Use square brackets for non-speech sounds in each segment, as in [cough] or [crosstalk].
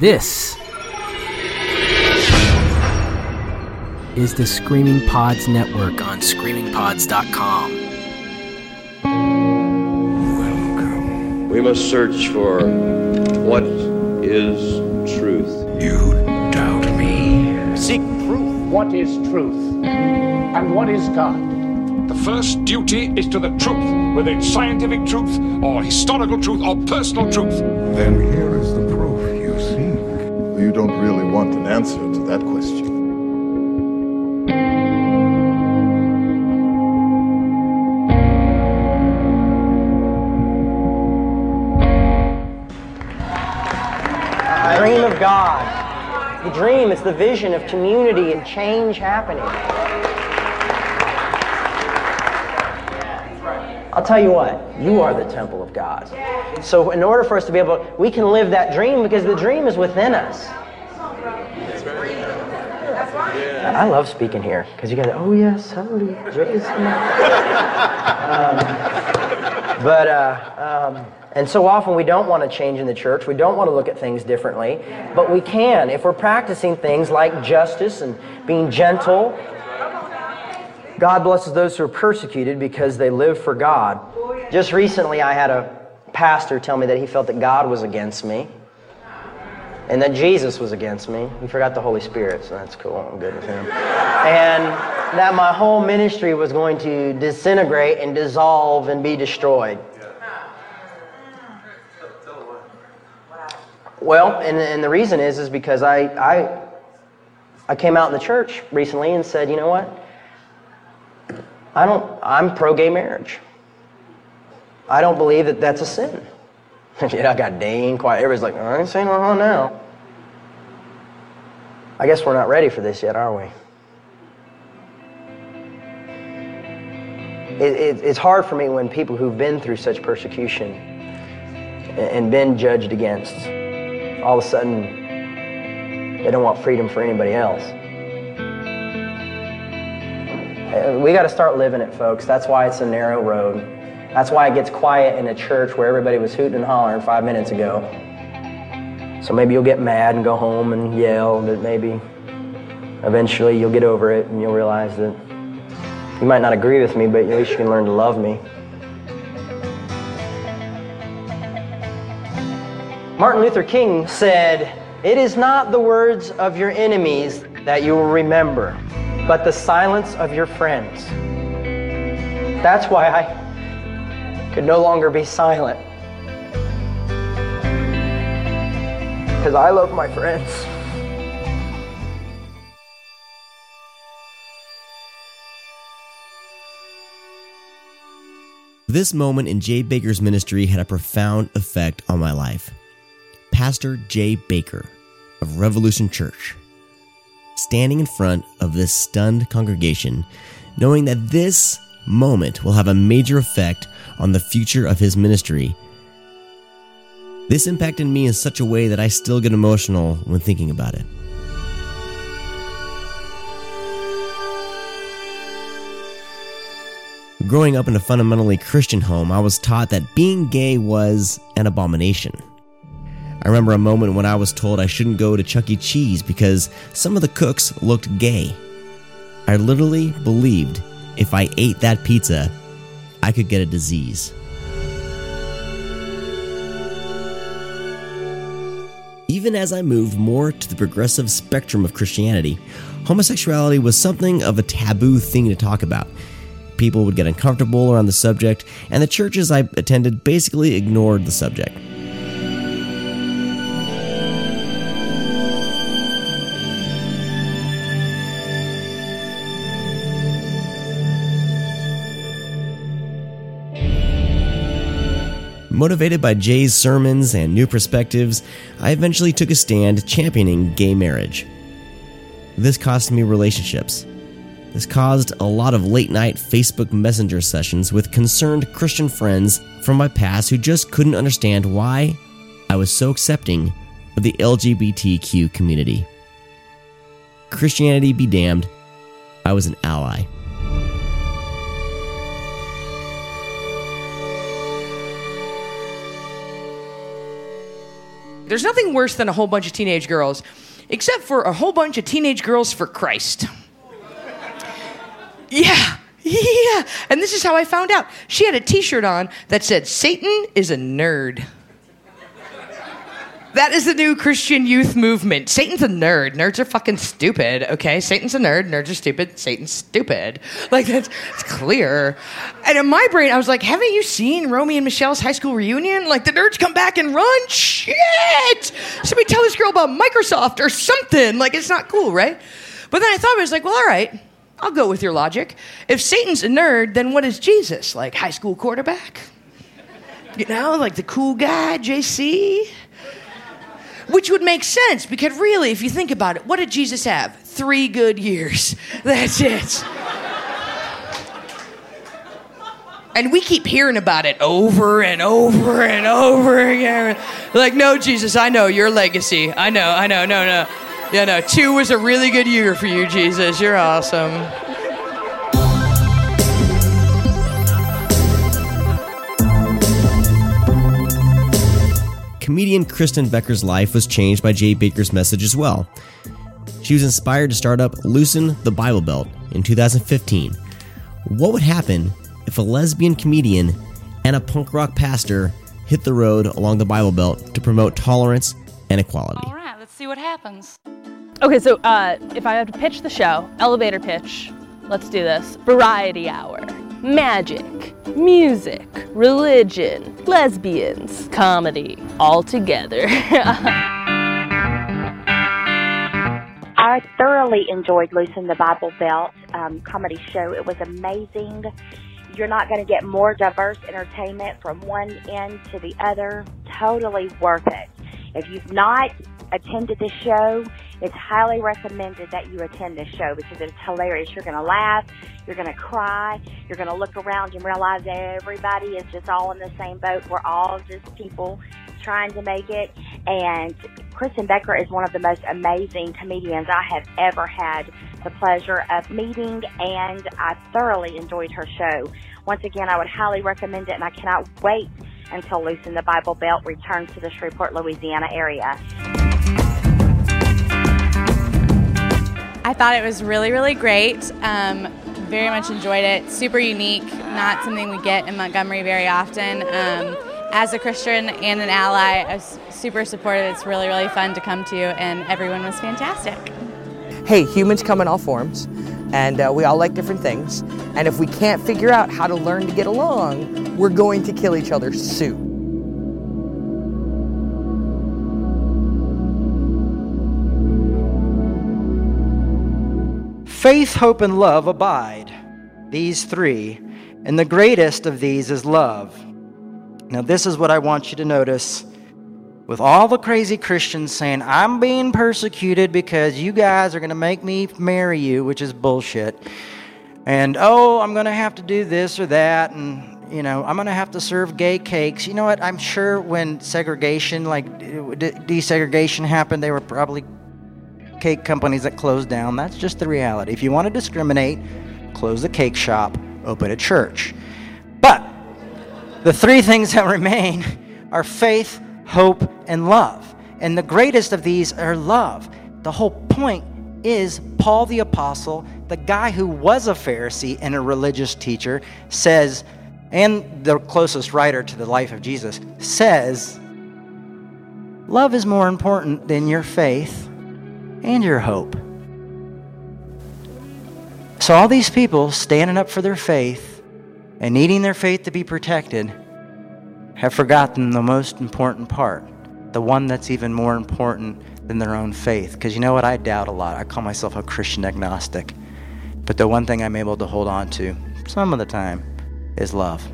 This is the Screaming Pods Network on screamingpods.com. Welcome. We must search for what is truth. You doubt me? Seek proof. What is truth? And what is God? The first duty is to the truth, whether it's scientific truth, or historical truth, or personal truth. Then here is don't really want an answer to that question. dream of God. The dream is the vision of community and change happening. I'll tell you what, you are the temple of God. So, in order for us to be able, we can live that dream because the dream is within us. I love speaking here because you guys, oh yes, holy Jason. um, but uh, um, and so often we don't want to change in the church. We don't want to look at things differently, but we can if we're practicing things like justice and being gentle. God blesses those who are persecuted because they live for God. Just recently, I had a pastor tell me that he felt that God was against me and that Jesus was against me. He forgot the Holy Spirit, so that's cool. I'm good with him. And that my whole ministry was going to disintegrate and dissolve and be destroyed. Well, and, and the reason is is because I, I I came out in the church recently and said, you know what? I don't. I'm pro gay marriage. I don't believe that that's a sin. [laughs] Yet I got dang quiet. Everybody's like, I ain't saying uh-huh now. I guess we're not ready for this yet, are we? It, it, it's hard for me when people who've been through such persecution and been judged against, all of a sudden, they don't want freedom for anybody else. Uh, we got to start living it, folks. That's why it's a narrow road. That's why it gets quiet in a church where everybody was hooting and hollering five minutes ago. So maybe you'll get mad and go home and yell, but maybe eventually you'll get over it and you'll realize that you might not agree with me, but at least you can learn to love me. Martin Luther King said, It is not the words of your enemies that you will remember, but the silence of your friends. That's why I could no longer be silent. Because I love my friends. This moment in Jay Bakker's ministry had a profound effect on my life. Pastor Jay Bakker of Revolution Church, standing in front of this stunned congregation, knowing that this moment will have a major effect on the future of his ministry. This impacted me in such a way that I still get emotional when thinking about it. Growing up in a fundamentally Christian home, I was taught that being gay was an abomination. I remember a moment when I was told I shouldn't go to Chuck E. Cheese because some of the cooks looked gay. I literally believed if I ate that pizza, I could get a disease. Even as I moved more to the progressive spectrum of Christianity, homosexuality was something of a taboo thing to talk about. People would get uncomfortable around the subject, and the churches I attended basically ignored the subject. Motivated by Jay's sermons and new perspectives, I eventually took a stand championing gay marriage. This cost me relationships. This caused a lot of late night Facebook Messenger sessions with concerned Christian friends from my past who just couldn't understand why I was so accepting of the LGBTQ community. Christianity be damned, I was an ally. There's nothing worse than a whole bunch of teenage girls, except for a whole bunch of teenage girls for Christ. [laughs] Yeah, [laughs] yeah. And this is how I found out. She had a t shirt on that said, Satan is a nerd. That is the new Christian youth movement. Satan's a nerd. Nerds are fucking stupid, okay? Satan's a nerd. Nerds are stupid. Satan's stupid. [laughs] Like, that's it's clear. And in my brain, I was like, haven't you seen Romy and Michelle's high school reunion? Like, the nerds come back and run? Shit! We tell this girl about Microsoft or something? Like, it's not cool, right? But then I thought, I was like, well, all right. I'll go with your logic. If Satan's a nerd, then what is Jesus? Like, high school quarterback? You know, like the cool guy, JC? Which would make sense because really, if you think about it, what did Jesus have? Three good years. [laughs] That's it. And we keep hearing about it over and over and over again. Like, no, Jesus, I know your legacy. I know, I know, no, no. Yeah, no, two was a really good year for you, Jesus. You're awesome. Comedian Kristen Becker's life was changed by Jay Bakker's message as well. She was inspired to start up Loosen the Bible Belt in 2015. What would happen if a lesbian comedian and a punk rock pastor hit the road along the Bible Belt to promote tolerance and equality? All right, let's see what happens. Okay, so uh, if I have to pitch the show, elevator pitch, let's do this. Variety hour, magic, music, religion, lesbians, comedy, all together. [laughs] I thoroughly enjoyed Loosen the Bible Belt um, comedy show. It was amazing. You're not going to get more diverse entertainment from one end to the other. Totally worth it. If you've not attended this show, it's highly recommended that you attend this show because it's hilarious. You're going to laugh, you're going to cry, you're going to look around and realize everybody is just all in the same boat. We're all just people trying to make it. And Kristen Becker is one of the most amazing comedians I have ever had the pleasure of meeting, and I thoroughly enjoyed her show. Once again, I would highly recommend it, and I cannot wait until Loosen the Bible Belt returns to the Shreveport, Louisiana area. I thought it was really, really great. Um, very much enjoyed it. Super unique, not something we get in Montgomery very often. Um, as a Christian and an ally, I was super supportive. It's really, really fun to come to, and everyone was fantastic. Hey, humans come in all forms, and uh, we all like different things. And if we can't figure out how to learn to get along, we're going to kill each other soon. Faith, hope, and love abide, these three, and the greatest of these is love. Now, this is what I want you to notice. With all the crazy Christians saying, I'm being persecuted because you guys are going to make me marry you, which is bullshit. And, oh, I'm going to have to do this or that. And, you know, I'm going to have to serve gay cakes. You know what? I'm sure when segregation, like desegregation happened, they were probably cake companies that closed down. That's just the reality. If you want to discriminate, close the cake shop, open a church. But the three things that [laughs] remain are faith, hope, and love. And the greatest of these are love. The whole point is Paul the Apostle, the guy who was a Pharisee and a religious teacher, says, and the closest writer to the life of Jesus, says, love is more important than your faith and your hope. So, all these people standing up for their faith and needing their faith to be protected have forgotten the most important part, the one that's even more important than their own faith. Because you know what? I doubt a lot. I call myself a Christian agnostic. But the one thing I'm able to hold on to some of the time is love.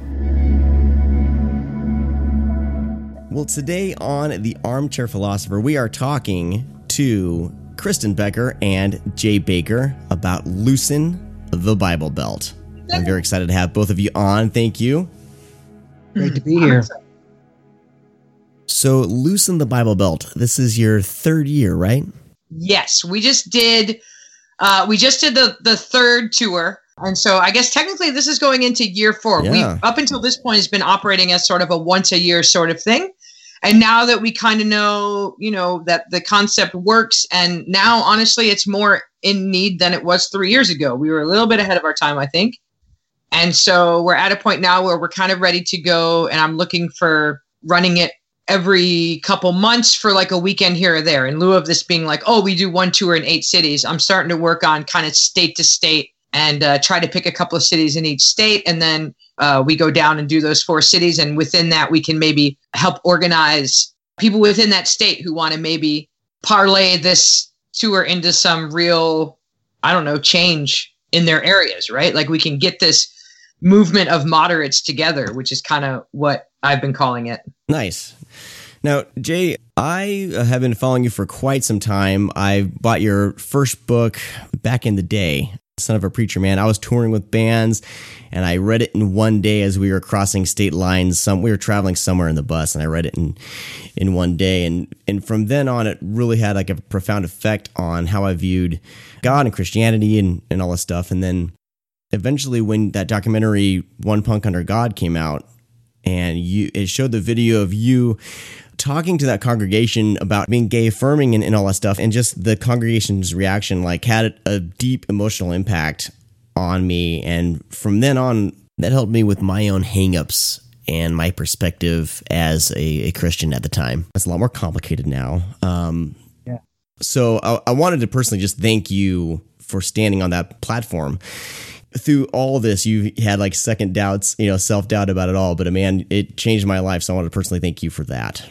Well, today on The Armchair Philosopher, we are talking to Kristen Becker and Jay Bakker about Loosen the Bible Belt. I'm very excited to have both of you on. Thank you. Great to be here. So, Loosen the Bible Belt. This is your third year, right? Yes, we just did. Uh, we just did the the third tour, and so I guess technically this is going into year four. Yeah. We up until this point has been operating as sort of a once a year sort of thing, and now that we kind of know, you know, that the concept works, and now honestly, it's more in need than it was three years ago. We were a little bit ahead of our time, I think. And so we're at a point now where we're kind of ready to go, and I'm looking for running it every couple months for like a weekend here or there. In lieu of this being like, oh, we do one tour in eight cities, I'm starting to work on kind of state to state and uh, try to pick a couple of cities in each state. And then uh, we go down and do those four cities. And within that, we can maybe help organize people within that state who want to maybe parlay this tour into some real, I don't know, change in their areas, right? Like we can get this movement of moderates together, which is kind of what I've been calling it. Nice. Now, Jay, I have been following you for quite some time. I bought your first book back in the day, Son of a Preacher Man. I was touring with bands and I read it in one day as we were crossing state lines. Some we were traveling somewhere in the bus and I read it in in one day and and from then on it really had like a profound effect on how I viewed God and Christianity and and all this stuff. And then eventually when that documentary One Punk Under God came out and you it showed the video of you talking to that congregation about being gay affirming and, and all that stuff and just the congregation's reaction like had a deep emotional impact on me. And from then on that helped me with my own hangups and my perspective as a, a christian at the time. It's a lot more complicated now. Um, Yeah. so I, I wanted to personally just thank you for standing on that platform. Through all this you had like second doubts you know self-doubt about it all but man it changed my life so i want to personally thank you for that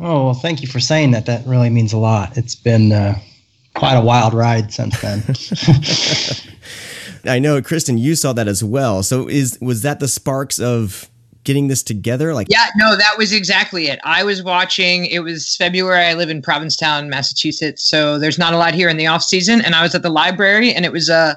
Oh, well, thank you for saying that. That really means a lot. It's been uh, quite a wild ride since then. [laughs] i know kristen you saw that as well so is was that the sparks of getting this together like Yeah, no, that was exactly it. I was watching, it was February. I live in Provincetown, Massachusetts. So there's not a lot here in the off season. And I was at the library and it was uh,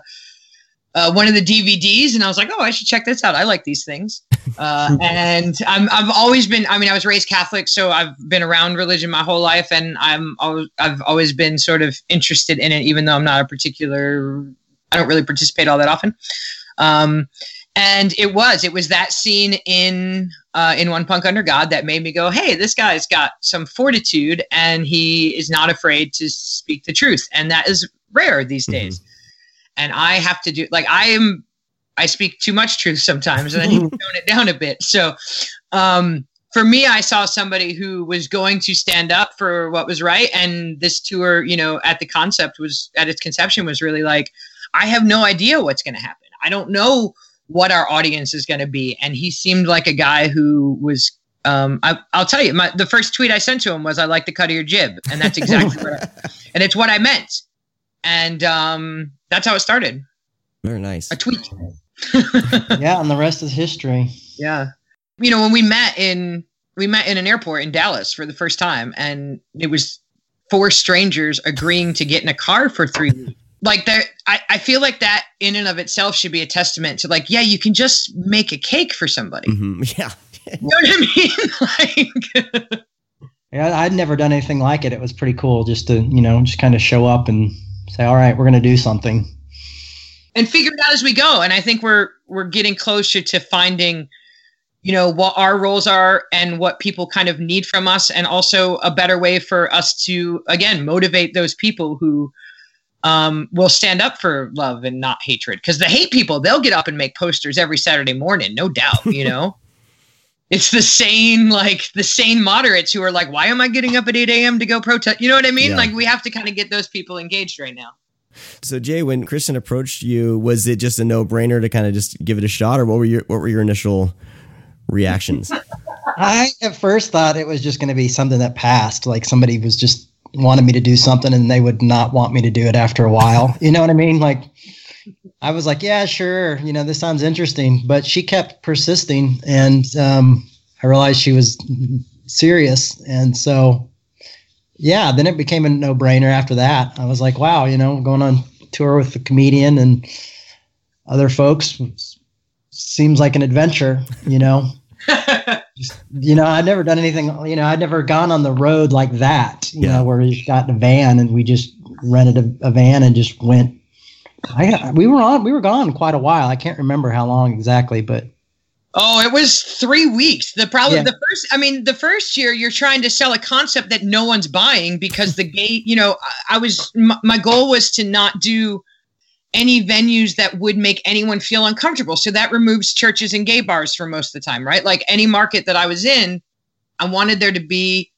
uh, one of the DVDs. And I was like, oh, I should check this out. I like these things. Uh, and I'm, I've always been, I mean, I was raised Catholic, so I've been around religion my whole life. And I'm, I've always been sort of interested in it, even though I'm not a particular, I don't really participate all that often. Um, and it was it was that scene in uh, in one punk under god that made me go hey this guy's got some fortitude and he is not afraid to speak the truth and that is rare these days and i have to do like i am i speak too much truth sometimes and i need to tone it down a bit so um for me i saw somebody who was going to stand up for what was right and this tour you know at the concept was at its conception was really like i have no idea what's going to happen i don't know what our audience is going to be. And he seemed like a guy who was. Um, I, I'll tell you, my, the first tweet I sent to him was, "I like the cut of your jib," and that's exactly what, I, [laughs] and it's what I meant, and um, that's how it started. Very nice A tweet. [laughs] [laughs] yeah, and the rest is history. Yeah. You know, when we met in we met in an airport in Dallas for the first time, and it was four strangers agreeing to get in a car for three weeks. Like there, I, I feel like that in and of itself should be a testament to like, yeah, you can just make a cake for somebody. Mhm, [laughs] yeah You know what I mean? like, Yeah, I'd never done anything like it. It was pretty cool just to, you know, just kind of show up and say, all right, we're going to do something. And figure it out as we go. And I think we're we're getting closer to finding, you know, what our roles are and what people kind of need from us, and also a better way for us to again motivate those people who um, will stand up for love and not hatred. Because the hate people, they'll get up and make posters every Saturday morning, no doubt. You know. [laughs] It's the sane, like the sane moderates who are like, "Why am I getting up at 8 a.m. to go protest?" You know what I mean? Yeah. Like we have to kind of get those people engaged right now. So jay when kristen approached you was it just a no-brainer to kind of just give it a shot or what were your what were your initial reactions [laughs] I at first thought it was just going to be something that passed, like somebody was just wanted me to do something and they would not want me to do it after a while. You know what I mean? Like I was like, yeah, sure, you know, this sounds interesting, but she kept persisting and um, I realized she was serious and so yeah, then it became a no-brainer after that. I was like, wow, you know, going on tour with the comedian and other folks seems like an adventure, you know [laughs] you know, I'd never done anything, you know, I'd never gone on the road like that, you know, where we just got in a van and we just rented a, a van and just went. I we were on, we were gone quite a while. I can't remember how long exactly, but Oh, it was three weeks. The problem, Yeah. the first, I mean, the first year you're trying to sell a concept that no one's buying because the gay, you know, I, I was, my, my goal was to not do any venues that would make anyone feel uncomfortable. So that removes churches and gay bars for most of the time, right? Like any market that I was in, I wanted there to be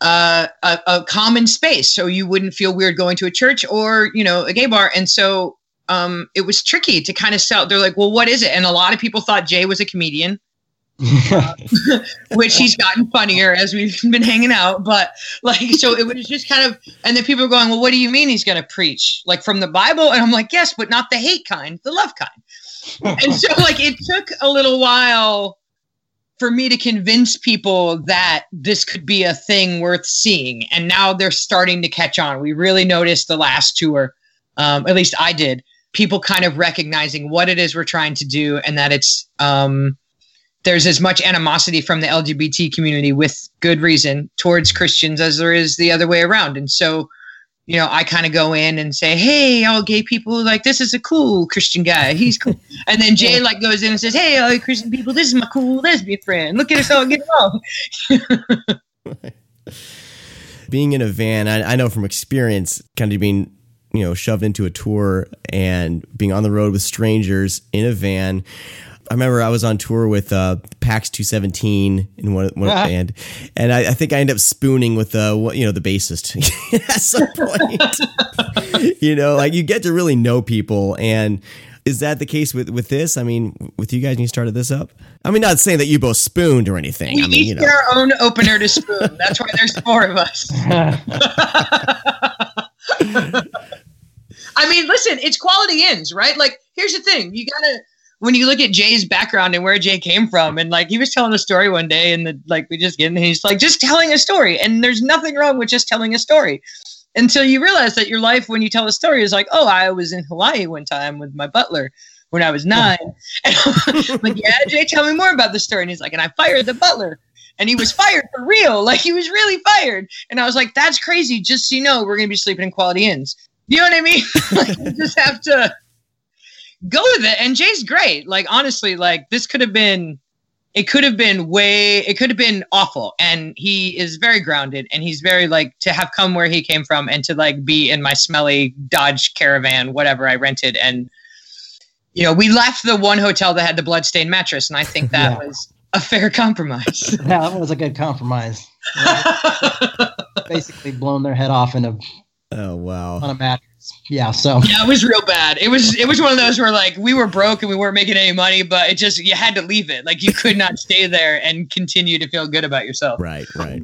uh, a, a common space so you wouldn't feel weird going to a church or, you know, a gay bar. And so um, it was tricky to kind of sell. They're like, well, what is it? And a lot of people thought Jay was a comedian, [laughs] which he's gotten funnier as we've been hanging out. But like, so it was just kind of, and then people were going, well, what do you mean he's going to preach like from the Bible? And I'm like, yes, but not the hate kind, the love kind. and so like, it took a little while for me to convince people that this could be a thing worth seeing. And now they're starting to catch on. We really noticed the last tour, um, at least I did, people kind of recognizing what it is we're trying to do and that it's, um, there's as much animosity from the LGBT community with good reason towards Christians as there is the other way around. And so, you know, I kind of go in and say, "Hey, all gay people, like this is a cool Christian guy. He's cool." [laughs] And then Jay like goes in and says, "Hey, all you Christian people, this is my cool lesbian friend. Look at us all getting along." [laughs] being in a van, I, I know from experience, kind of being you know shoved into a tour and being on the road with strangers in a van. I remember I was on tour with uh, PAX 217 in one, one Ah. [laughs] band, and I, I think I ended up spooning with uh, you know the bassist [laughs] at some point. [laughs] you know, like you get to really know people, and is that the case with with this? I mean, with you guys when you started this up? I mean, not saying that you both spooned or anything. We I mean, each you know. get our own opener to spoon. That's why there's four of us. I mean, listen, it's quality ins, right? Like, here's the thing: you gotta when you look at Jay's background and where Jay came from, and like he was telling a story one day, and the like we just get, and he's like just telling a story, and there's nothing wrong with just telling a story. Until you realize that your life, when you tell a story, is like, oh, I was in Hawaii one time with my butler when I was nine. And [laughs] I'm like, yeah, Jay, tell me more about the story. And he's like, and I fired the butler. And he was fired for real. Like he was really fired. And I was like, that's crazy. Just so you know, we're gonna be sleeping in quality inns. You know what I mean? [laughs] like you just have to go with it. And Jay's great. Like honestly, like this could have been it could have been way it could have been awful. And he is very grounded and he's very like to have come where he came from and to like be in my smelly Dodge caravan, whatever I rented. And you know, we left the one hotel that had the bloodstained mattress, and I think that [laughs] Yeah. was a fair compromise. Yeah, [laughs] that was a good compromise. Basically, blown their head off in a oh wow on a mattress. Yeah, so Yeah, it was real bad. It was it was one of those where like we were broke and we weren't making any money, but it just you had to leave it. Like you could not stay there and continue to feel good about yourself. Right, right.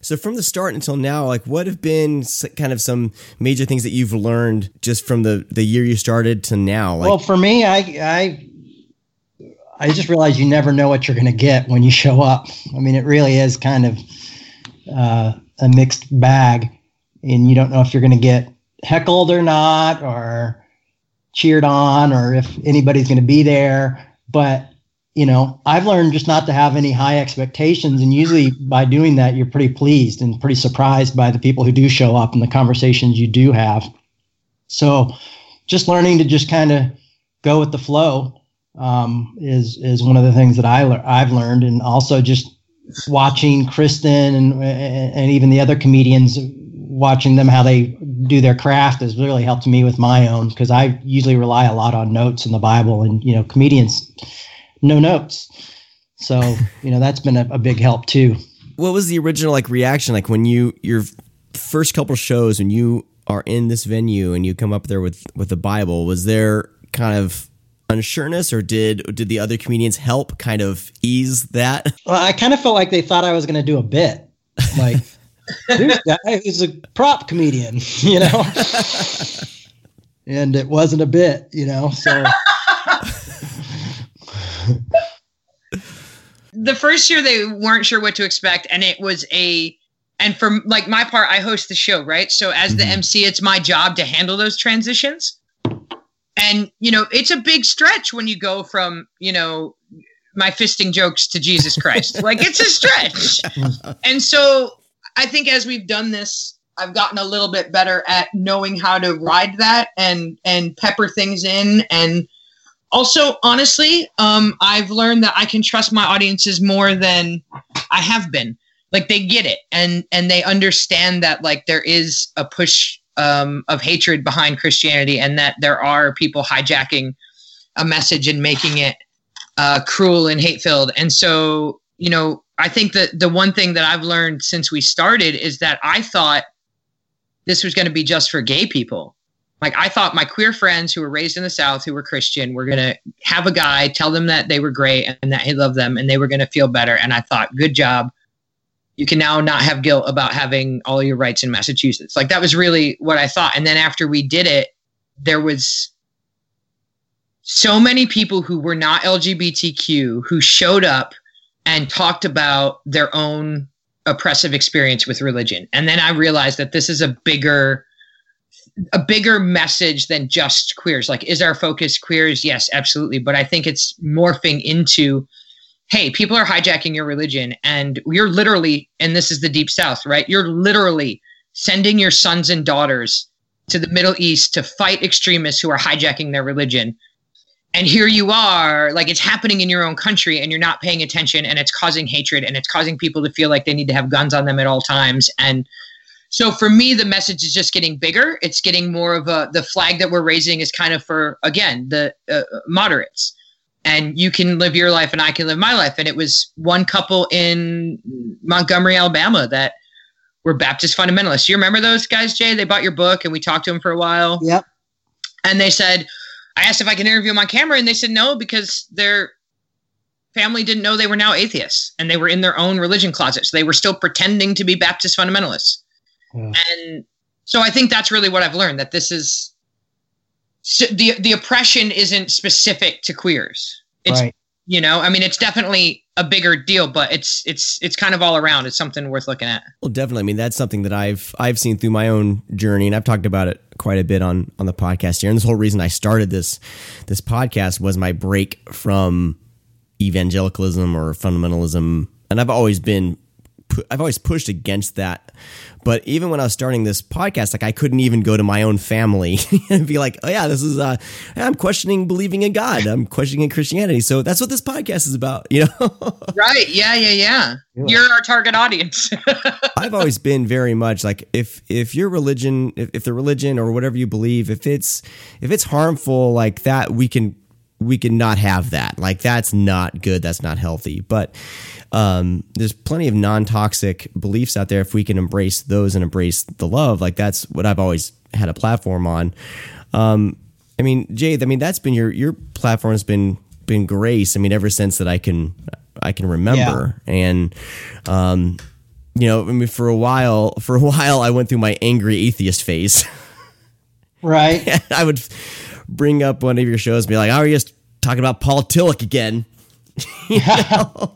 So from the start until now, like what have been kind of some major things that you've learned just from the the year you started to now? Like, well, for me, I I I just realized you never know what you're going to get when you show up. I mean, it really is kind of uh, a mixed bag, and you don't know if you're going to get heckled or not, or cheered on, or if anybody's going to be there. But you know, I've learned just not to have any high expectations, and usually by doing that, you're pretty pleased and pretty surprised by the people who do show up and the conversations you do have. So, just learning to just kind of go with the flow um, is is one of the things that I lear- I've learned, and also just watching Kristen and and even the other comedians, watching them how they do their craft has really helped me with my own because I usually rely a lot on notes in the Bible, and you know comedians no notes, so [laughs] you know that's been a, a big help too. what was the original like reaction like when you your first couple shows when you are in this venue and you come up there with with the Bible? Was there kind of unsureness, or did did the other comedians help kind of ease that? Well, I kind of felt like they thought I was going to do a bit, like [laughs] this guy is a prop comedian, [laughs] you know, and it wasn't a bit, you know. So. The first year they weren't sure what to expect and it was a and for like my part i host the show right? So as the mm-hmm. mc it's my job to handle those transitions. And you know it's a big stretch when you go from you know my fisting jokes to jesus christ. Like it's a stretch. [laughs] And so i think as we've done this i've gotten a little bit better at knowing how to ride that and and pepper things in and also, honestly, um, I've learned that I can trust my audiences more than I have been. Like they get it, and and they understand that like there is a push um, of hatred behind Christianity, and that there are people hijacking a message and making it uh, cruel and hate filled. And so, you know, I think that the one thing that I've learned since we started is that I thought this was going to be just for gay people. Like I thought my queer friends who were raised in the South, who were Christian, were going to have a guy tell them that they were great and that he loved them and they were going to feel better. And I thought, good job. You can now not have guilt about having all your rights in Massachusetts. Like that was really what I thought. And then after we did it, there was so many people who were not LGBTQ who showed up and talked about their own oppressive experience with religion. And then I realized that this is a bigger a bigger message than just queers. Like is our focus queers? Yes, absolutely, but I think it's morphing into hey, people are hijacking your religion and you're literally and this is the deep south, right? You're literally sending your sons and daughters to the Middle East to fight extremists who are hijacking their religion and here you are like it's happening in your own country and you're not paying attention and it's causing hatred and it's causing people to feel like they need to have guns on them at all times. And so for me the message is just getting bigger. It's getting more of a the flag that we're raising is kind of for again the uh, moderates. And you can live your life and i can live my life. And it was one couple in montgomery alabama that were baptist fundamentalists. You remember those guys jay? They bought your book and we talked to them for a while. Yep. And they said I asked if I could interview them on camera, and they said no because their family didn't know they were now atheists and they were in their own religion closet. So they were still pretending to be Baptist fundamentalists. Yeah. And so I think that's really what I've learned that this is so the the oppression isn't specific to queers. It's right. you know, I mean it's definitely a bigger deal, but it's it's it's kind of all around. It's something worth looking at. Well, definitely. I mean, that's something that I've I've seen through my own journey, and I've talked about it quite a bit on on the podcast here. And this whole reason I started this this podcast was my break from evangelicalism or fundamentalism, and I've always been I've always pushed against that. But even when I was starting this podcast, like I couldn't even go to my own family [laughs] and be like, "Oh yeah, this is uh, I'm questioning believing in God. I'm questioning Christianity." So that's what this podcast is about, [laughs] you know? right? Yeah, yeah, yeah. You're our target audience. [laughs] I've always been very much like if if your religion, if, if the religion or whatever you believe, if it's if it's harmful like that, we can we can not have that. Like that's not good. That's not healthy. But um, there's plenty of non-toxic beliefs out there if we can embrace those and embrace the love like that's what i've always had a platform on um, i mean jay i mean that's been your your platform has been been grace i mean ever since that i can i can remember yeah. and um, you know i mean for a while for a [laughs] while i went through my angry atheist phase right [laughs] i would bring up one of your shows and be like oh you're just talking about paul tillich again [laughs] you know?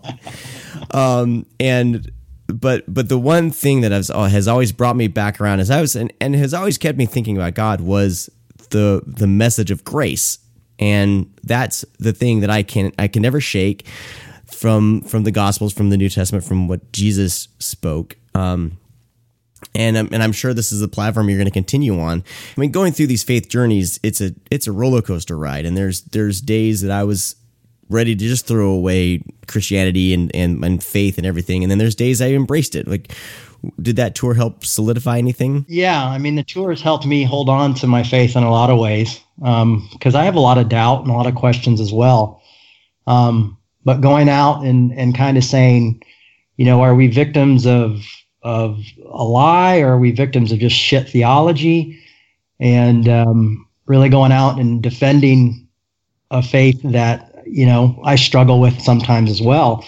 [laughs] um, and but but the one thing that has uh, has always brought me back around as I was and, and has always kept me thinking about God was the the message of grace, and that's the thing that I can I can never shake from from the Gospels, from the New Testament, from what Jesus spoke. Um, and and I'm sure this is the platform you're going to continue on. I mean, going through these faith journeys, it's a it's a roller coaster ride, and there's there's days that I was ready to just throw away Christianity and, and, and faith and everything. And then there's days I embraced it. Like, did that tour help solidify anything? Yeah, I mean, the tour has helped me hold on to my faith in a lot of ways because um, I have a lot of doubt and a lot of questions as well. Um, but going out and, and kind of saying, you know, are we victims of of a lie or are we victims of just shit theology? And um, really going out and defending a faith that you know I struggle with sometimes as well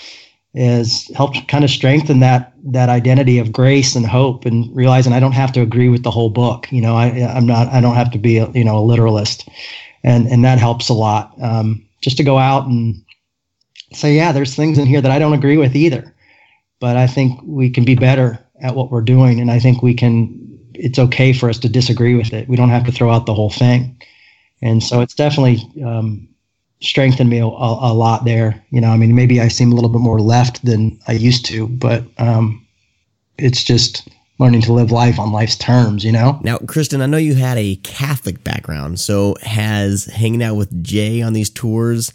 is helped kind of strengthen that that identity of grace and hope and realizing I don't have to agree with the whole book. You know, I I'm not I don't have to be a, you know a literalist, and and that helps a lot. Um, just to go out and say, yeah, there's things in here that I don't agree with either, but I think we can be better at what we're doing, and I think we can. It's okay for us to disagree with it. We don't have to throw out the whole thing, and so it's definitely um, strengthened me a, a, lot there. You know, I mean, maybe I seem a little bit more left than I used to, but um, it's just learning to live life on life's terms, you know? Now, Kristen, I know you had a Catholic background, so has hanging out with Jay on these tours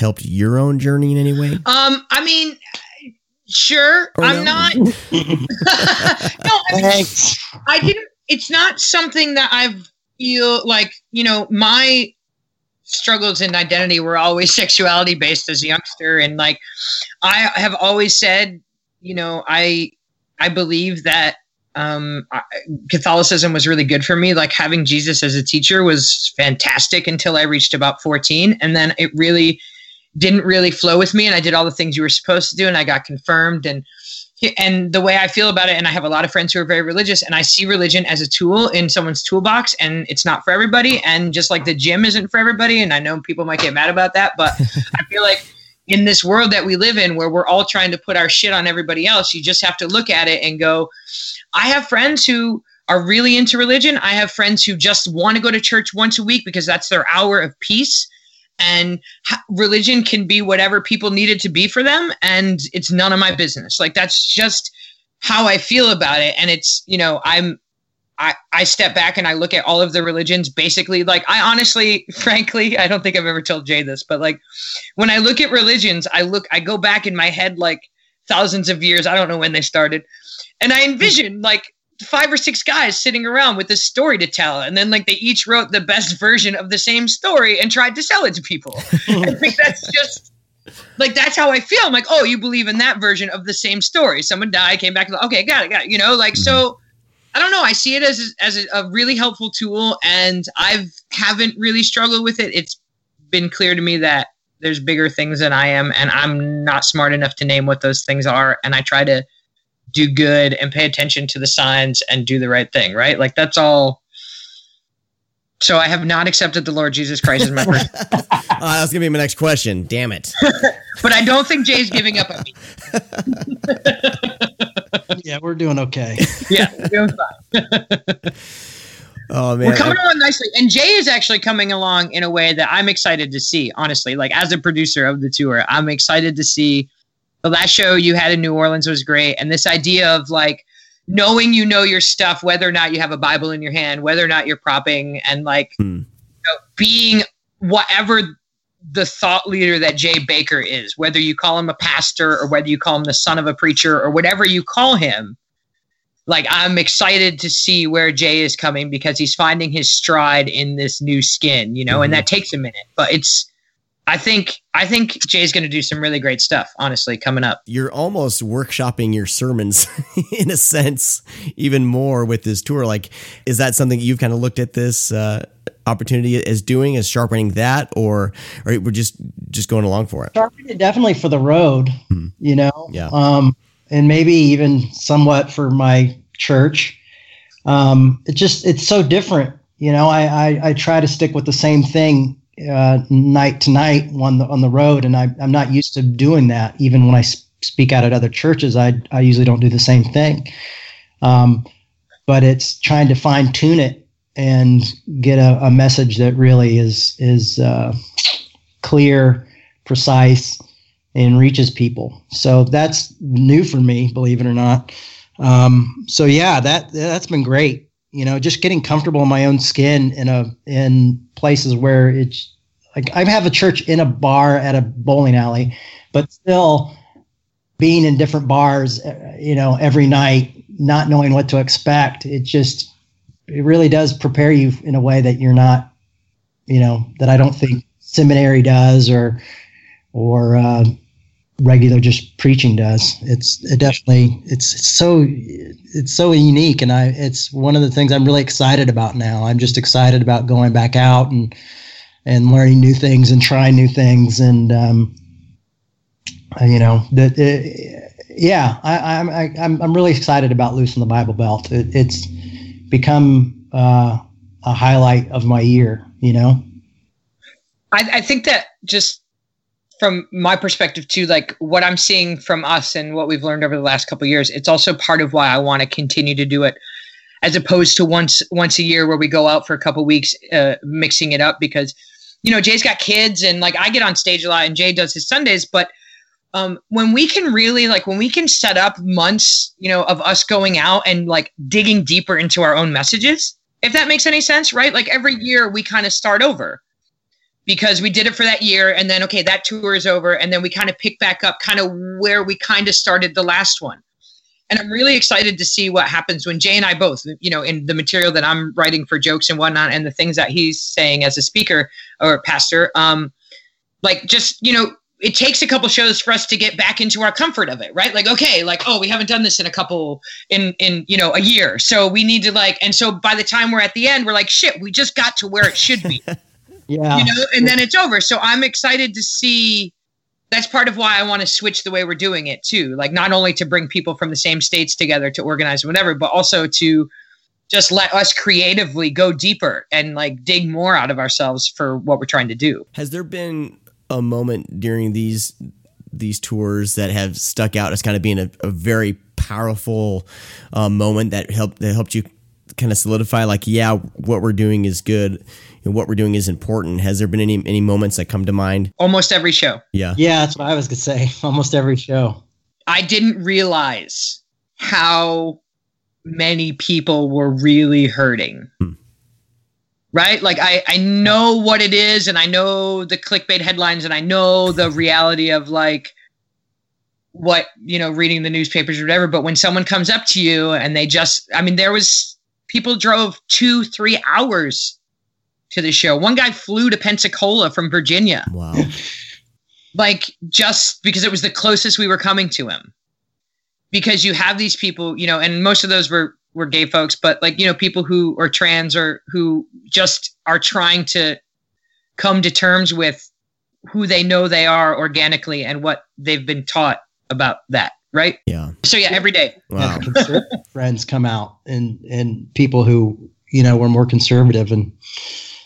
helped your own journey in any way? Um, I mean, sure. Or I'm no? not. [laughs] [laughs] no, I mean, I didn't. It's not something that I feel like. You know, my struggles in identity were always [laughs] sexuality based as a youngster, and like, I have always said, you know, I I believe that um, I- Catholicism was really good for me. Like having Jesus as a teacher was fantastic until I reached about 14. And then it really didn't really flow with me. And I did all the things you were supposed to do and I got confirmed. And, and the way I feel about it, and I have a lot of friends who are very religious, and I see religion as a tool in someone's toolbox, and it's not for everybody. And just like the gym isn't for everybody, and I know people might get mad about that, but [laughs] I feel like in this world that we live in where we're all trying to put our shit on everybody else, you just have to look at it and go, I have friends who are really into religion. I have friends who just want to go to church once a week because that's their hour of peace. And religion can be whatever people need it to be for them. And it's none of my business. Like, that's just how I feel about it. And it's, you know, I'm, I, I step back and I look at all of the religions basically like I honestly [laughs] frankly I don't think I've ever told Jay this but like when I look at religions I look I go back in my head like thousands of years I don't know when they started and I envision like five or six guys sitting around with this story to tell and then like they each wrote the best version of the same story and tried to sell it to people [laughs] I think that's just like that's how I feel I'm like oh you believe in that version of the same story someone died came back okay got it got it you know like so mm-hmm. I don't know. I see it as as a, a really helpful tool, and I haven't really struggled with it. It's been clear to me that there's bigger things than I am, and I'm not smart enough to name what those things are. And I try to do good and pay attention to the signs and do the right thing. Right? Like that's all. So I have not accepted the Lord Jesus Christ as my [laughs] first, Uh, that was gonna be my next question. Damn it! [laughs] but I don't think Jay's giving up on me. [laughs] yeah, we're doing okay. Yeah, doing fine. Oh man, We're coming along nicely, and Jay is actually coming along in a way that I'm excited to see. Honestly, like as a producer of the tour, I'm excited to see. The last show you had in New Orleans was great, and this idea of like knowing you know your stuff, whether or not you have a Bible in your hand, whether or not you're propping, and like hmm. you know, being whatever the thought leader that Jay Bakker is, whether you call him a pastor or whether you call him the son of a preacher or whatever you call him like I'm excited to see where Jay is coming because he's finding his stride in this new skin, you know, and mm-hmm. that takes a minute. But it's I think I think Jay's going to do some really great stuff, honestly, coming up. you're almost workshopping your sermons [laughs] in a sense even more with this tour. Like, is that something you've kind of looked at this uh, opportunity as doing, as sharpening that, or or we're just just going along for it? Sharpened it definitely for the road, you know. Yeah. Um, and maybe even somewhat for my church. Um, it just it's so different, you know. I I, I try to stick with the same thing uh, night to night on the on the road, and I I'm not used to doing that. Even when I speak out at other churches, I I usually don't do the same thing. Um, but it's trying to fine tune it and get a, a message that really is is uh, clear, precise, and reaches people. So that's new for me, believe it or not. Um, so yeah, that that's been great. You know, just getting comfortable in my own skin in a in places where it's like I have a church in a bar at a bowling alley, but still being in different bars, uh, you know, every night, not knowing what to expect. It just it really does prepare you in a way that you're not, you know, that I don't think seminary does or or uh, regular just preaching does. It's it definitely it's, so it's so unique, and I it's one of the things I'm really excited about now. I'm just excited about going back out and and learning new things and trying new things and um, uh, you know that yeah I, I'm I, I'm I'm really excited about loosening the Bible Belt. It, it's become uh, a highlight of my year. You know. I, I think that just from my perspective too, like what I'm seeing from us and what we've learned over the last couple years, it's also part of why I want to continue to do it, as opposed to once once a year where we go out for a couple weeks, uh, mixing it up. Because you know Jay's got kids and like I get on stage a lot and Jay does his Sundays, but um, when we can really like when we can set up months, you know, of us going out and like digging deeper into our own messages, if that makes any sense, right? Like every year we kind of start over because we did it for that year and then okay that tour is over and then we kind of pick back up kind of where we kind of started the last one. And i'm really excited to see what happens when jay and i both you know in the material that i'm writing for jokes and whatnot and the things that he's saying as a speaker or pastor um like just you know it takes a couple shows for us to get back into our comfort of it right? Like okay like oh we haven't done this in a couple in in you know a year. So we need to like and so by the time we're at the end we're like shit we just got to where it should be [laughs] Yeah. you know and then it's over. So i'm excited to see that's part of why i want to switch the way we're doing it too. Like not only to bring people from the same states together to organize whatever but also to just let us creatively go deeper and like dig more out of ourselves for what we're trying to do. Has there been a moment during these these tours that have stuck out as kind of being a, a very powerful uh, moment that helped that helped you kind of solidify like yeah what we're doing is good and what we're doing is important has there been any any moments that come to mind almost every show yeah Yeah, that's what I was gonna say. [laughs] Almost every show. I didn't realize how many people were really hurting. Hmm. Right? Like I I know what it is and I know the clickbait headlines and I know the reality of like what, you know, reading the newspapers or whatever, but when someone comes up to you and they just I mean there was people drove 2 3 hours to the show. One guy flew to Pensacola from Virginia. Wow. like just because it was the closest we were coming to him because you have these people you know and most of those were were gay folks but like you know people who are trans or who just are trying to come to terms with who they know they are organically and what they've been taught about that right yeah so yeah every day Yeah, conservative [laughs] friends come out and and people who you know were more conservative and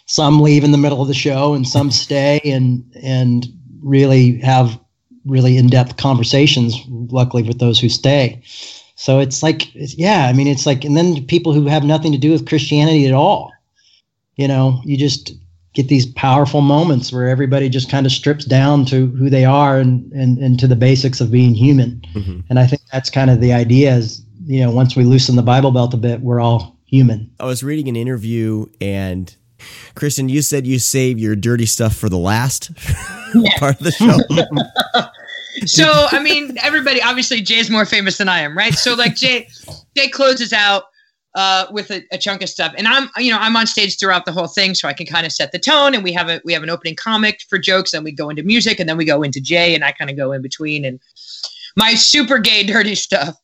some leave in the middle of the show and some stay and and really have really in-depth conversations luckily with those who stay. So it's like it's, yeah i mean it's like and then people who have nothing to do with christianity at all. You know you just get these powerful moments where everybody just kind of strips down to who they are and and, and to the basics of being human. Mm-hmm. And I think that's kind of the idea is, you know, once we loosen the Bible belt a bit, we're all human. I was reading an interview and Kristen, you said you save your dirty stuff for the last [laughs] part of the show. [laughs] so I mean, everybody obviously Jay's more famous than I am, right? So like Jay, Jay closes out uh, with a, a chunk of stuff, and I'm you know I'm on stage throughout the whole thing, so I can kind of set the tone. And we have a we have an opening comic for jokes, and we go into music, and then we go into Jay, and I kind of go in between. And my super gay dirty stuff.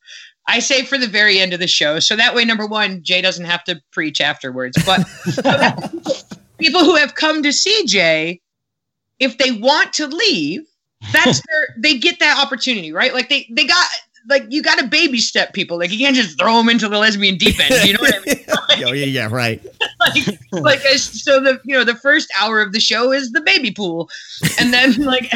I say for the very end of the show, so that way, number one, Jay doesn't have to preach afterwards. But [laughs] people who have come to see Jay, if they want to leave, that's [laughs] their they get that opportunity, right? Like they they got like you got to baby step people. Like you can't just throw them into the lesbian deep end. You know what I mean? [laughs] oh yeah, yeah, right. like like so the you know the first hour of the show is the baby pool, and then like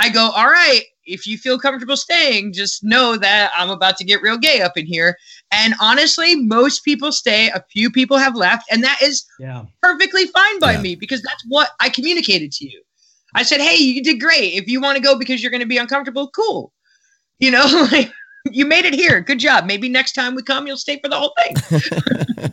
I go, all right, if you feel comfortable staying, just know that I'm about to get real gay up in here. And honestly, most people stay. A few people have left, and that is Yeah. perfectly fine by me because that's what I communicated to you. I said, "Hey, you did great. If you want to go because you're going to be uncomfortable, cool. You know, [laughs] like you made it here. Good job. Maybe next time we come, you'll stay for the whole thing." [laughs]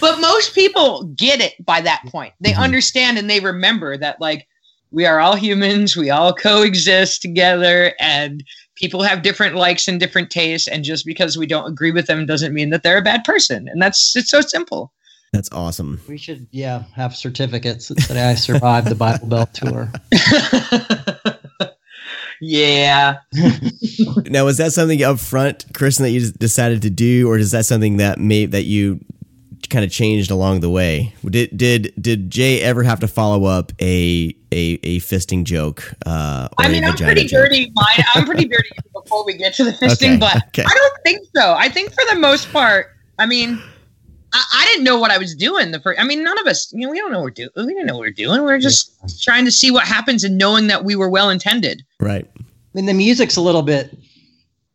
but most people get it by that point. They mm-hmm. understand and they remember that like we are all humans, we all coexist together and people have different likes and different tastes and just because we don't agree with them doesn't mean that they're a bad person. And that's it's so simple. That's awesome. We should, yeah, have certificates that say I survived the Bible Belt tour. [laughs] Yeah. [laughs] now, was that something up front, Kristen, that you decided to do, or is that something that may that you kind of changed along the way? Did did did Jay ever have to follow up a a, a fisting joke? Uh, or I mean, a I'm pretty joke? dirty. Mine, I'm pretty dirty [laughs] before we get to the fisting, Okay, but okay. I don't think so. I think for the most part, I mean, I, I didn't know what I was doing. The first, I mean, none of us, you know, we don't know what we're doing. We didn't know what we we're doing. We were just trying to see what happens and knowing that we were well intended. Right. I mean, the music's a little bit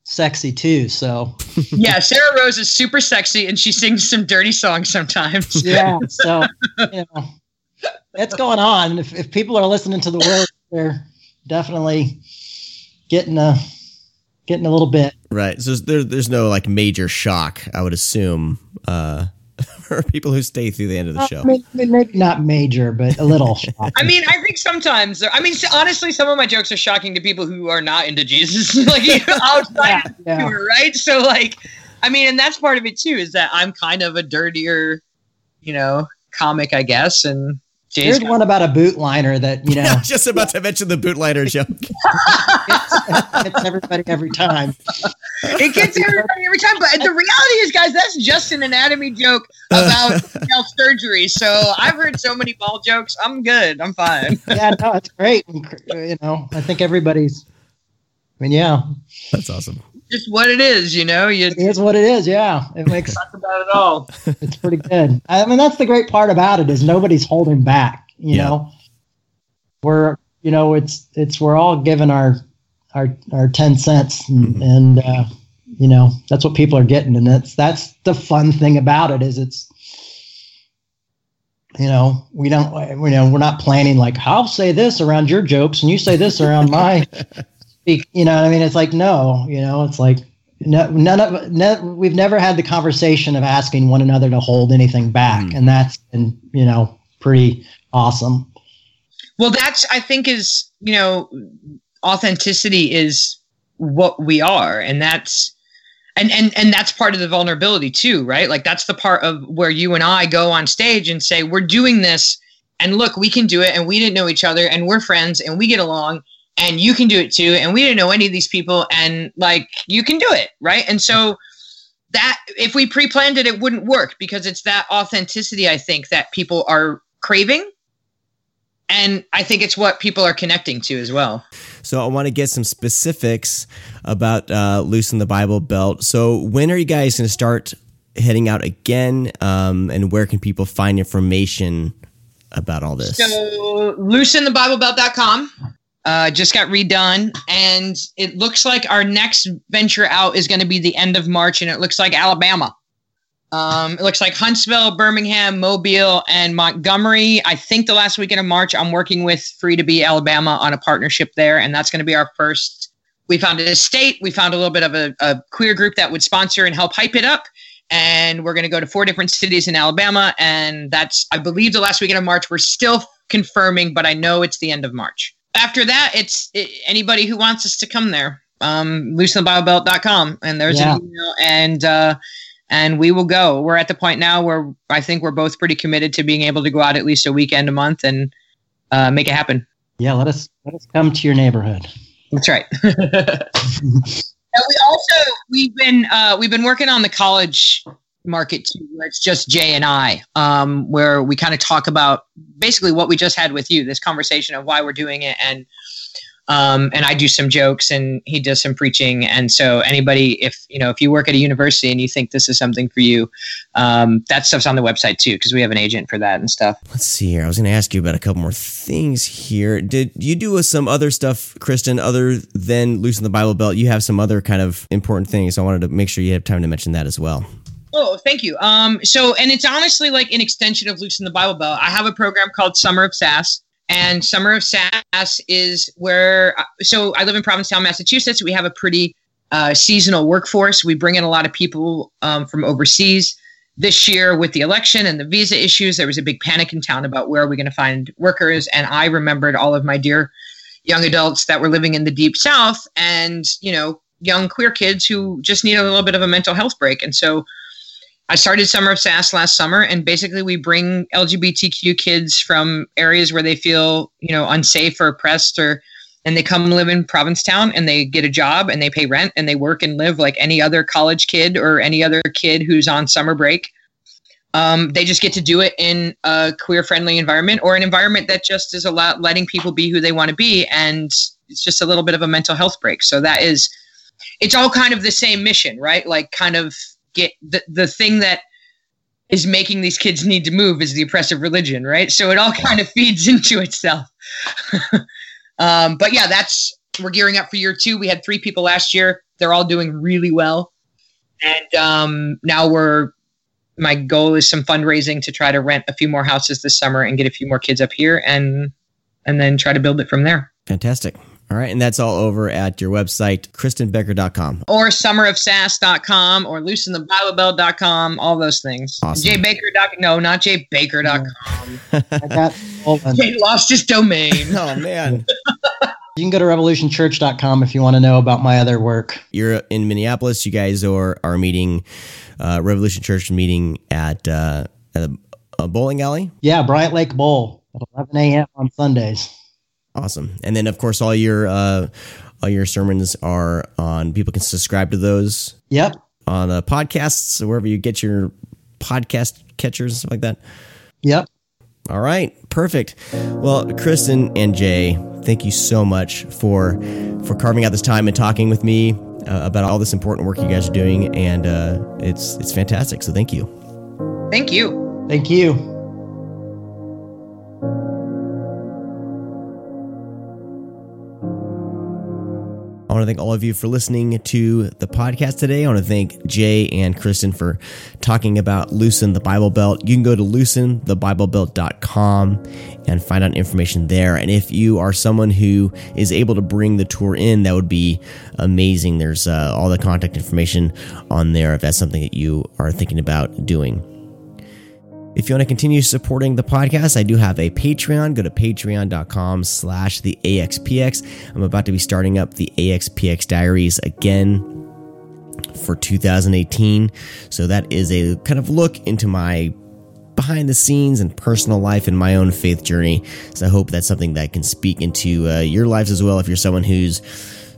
sexy too, so [laughs] yeah, Sarah Rose is super sexy and she sings some dirty songs sometimes. yeah. [laughs] So you know, it's going on. If, if people are listening to the words, they're definitely getting a getting a little bit. Right. So there, there's no like major shock, I would assume, uh, [laughs] for people who stay through the end of the show. Maybe, maybe not major, but a little. [laughs] I mean, I think sometimes. I mean, honestly, some of my jokes are shocking to people who are not into Jesus, [laughs] like outside of the Yeah. humor, right? So, like, I mean, and that's part of it too. Is that I'm kind of a dirtier, you know, comic, I guess, and Jay's Here's one about a boot liner that you [laughs] know I just about to mention the bootliner joke. [laughs] it gets everybody every time. it gets everybody every time. But the reality is, guys, that's just an anatomy joke about [laughs] male surgery. So I've heard so many ball jokes. I'm good. I'm fine. Yeah, no, it's great. You know, I think everybody's. I mean, yeah, That's awesome. Just what it is, you know. You it is what it is. Yeah, it makes sense about it all. [laughs] it's pretty good. I mean, that's the great part about it is nobody's holding back. You Yeah. know, we're you know it's it's we're all giving our our our ten cents, and, and uh, you know that's what people are getting, and that's that's the fun thing about it is it's you know we don't you know we're not planning like I'll say this around your jokes and you say this around [laughs] my speak. You know, what I mean, it's like no, you know, it's like. No, none of no, we've never had the conversation of asking one another to hold anything back, hmm. and that's been you know pretty awesome. Well, that's I think is you know authenticity is what we are, and that's and and and that's part of the vulnerability too, right? Like that's the part of where you and I go on stage and say we're doing this, and look, we can do it, and we didn't know each other, and we're friends, and we get along, and you can do it too, and we didn't know any of these people, and like you can do it, right? And so that if we pre-planned it, it wouldn't work because it's that authenticity I think that people are craving and I think it's what people are connecting to as well. So I want to get some specifics about uh, Loosen the Bible Belt. So when are you guys going to start heading out again? Um, and where can people find information about all this? So loosenthebiblebelt.com uh, just got redone, and it looks like our next venture out is going to be the end of March, and it looks like Alabama. Um, it looks like Huntsville, Birmingham, Mobile, and Montgomery. I think the last weekend of March, I'm working with Free to Be Alabama on a partnership there, and that's going to be our first. We found a state. We found a little bit of a, a queer group that would sponsor and help hype it up. And we're going to go to four different cities in Alabama. And that's, I believe, the last weekend of March. We're still confirming, but I know it's the end of March. After that, it's it, anybody who wants us to come there. Um, loosenthebiblebelt.com. And there's Yeah. an email. And, uh, and we will go. We're at the point now where I think we're both pretty committed to being able to go out at least a weekend a month and uh, make it happen. Yeah, let us let us come to your neighborhood. That's right. [laughs] [laughs] and we also we've been uh, we've been working on the college market too, where it's just Jay and I, um, where we kind of talk about basically what we just had with you, this conversation of why we're doing it, and um, and I do some jokes and he does some preaching. And so anybody, if you know, if you work at a university and you think this is something for you, um, that stuff's on the website too because we have an agent for that and stuff. Let's see here. I was going to ask you about a couple more things here. Did you do some other stuff, Kristen, other than Loosen the Bible Belt? You have some other kind of important things. I wanted to make sure you have time to mention that as well. Oh, thank you. Um, so, and it's honestly like an extension of Loosen the Bible Belt. I have a program called Summer of Sass, and Summer of Sass is where. So, I live in Provincetown, Massachusetts. We have a pretty uh, seasonal workforce. We bring in a lot of people um, from overseas. This year, with the election and the visa issues, there was a big panic in town about where are we going to find workers. And I remembered all of my dear young adults that were living in the deep south, and you know, young queer kids who just need a little bit of a mental health break. And so I started Summer of Sass last summer, and basically we bring LGBTQ kids from areas where they feel, you know, unsafe or oppressed, or and they come live in Provincetown and they get a job and they pay rent and they work and live like any other college kid or any other kid who's on summer break. Um, they just get to do it in a queer friendly environment or an environment that just is a lot letting people be who they want to be, and it's just a little bit of a mental health break. So that is, it's all kind of the same mission, right? Like kind of get the, the thing that is making these kids need to move is the oppressive religion, right? So it all kind of [laughs] feeds into itself. [laughs] um, but yeah, that's we're gearing up for year two. We had three people last year. They're all doing really well. And um, now we're my goal is some fundraising to try to rent a few more houses this summer and get a few more kids up here and and then try to build it from there. Fantastic. All right, and that's all over at your website, kristenbecker.com. Or summerofsass.com or loosenthebiblebelt.com, all those things. Awesome. jaybakker. No, not jaybakker.com. I got all of Jay lost his domain. [laughs] oh, man. You can go to revolutionchurch.com if you want to know about my other work. You're in Minneapolis. You guys are, are meeting, uh, Revolution Church meeting at, uh, at a bowling alley. Yeah, Bryant Lake Bowl at 11 a.m. on Sundays. Awesome. And then, of course, all your uh, all your sermons are on. People can subscribe to those. Yep. On uh, podcasts, wherever you get your podcast catchers and stuff like that. Yep. All right. Perfect. Well, Kristen and Jay, thank you so much for for carving out this time and talking with me uh, about all this important work you guys are doing, and uh, it's it's fantastic. So thank you. Thank you. Thank you. Want to thank all of you for listening to the podcast today. I want to thank Jay and Kristen for talking about Loosen the Bible Belt. You can go to loosenthebiblebelt.com and find out information there. And if you are someone who is able to bring the tour in, that would be amazing. There's uh, all the contact information on there if that's something that you are thinking about doing. If you want to continue supporting the podcast, I do have a Patreon. Go to patreon.com slash the AXPX. I'm about to be starting up the AXPX diaries again for 2018. So that is a kind of look into my behind the scenes and personal life and my own faith journey. So I hope that's something that can speak into uh, your lives as well. If you're someone who's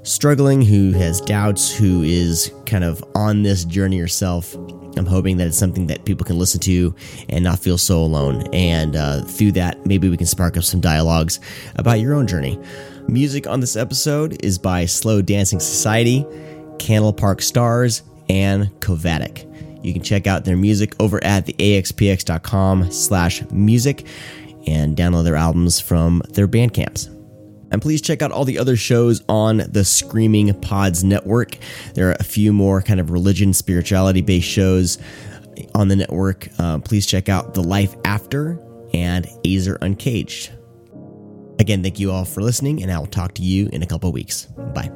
struggling, who has doubts, who is kind of on this journey yourself, I'm hoping that it's something that people can listen to and not feel so alone. And uh, through that, maybe we can spark up some dialogues about your own journey. Music on this episode is by Slow Dancing Society, Candle Park Stars, and Kovatic. You can check out their music over at the axpx.com slash music and download their albums from their band camps. And please check out all the other shows on the Screaming Pods Network. There are a few more kind of religion, spirituality based shows on the network. Uh, please check out The Life After and Ezer Uncaged. Again, thank you all for listening, and I will talk to you in a couple weeks. Bye.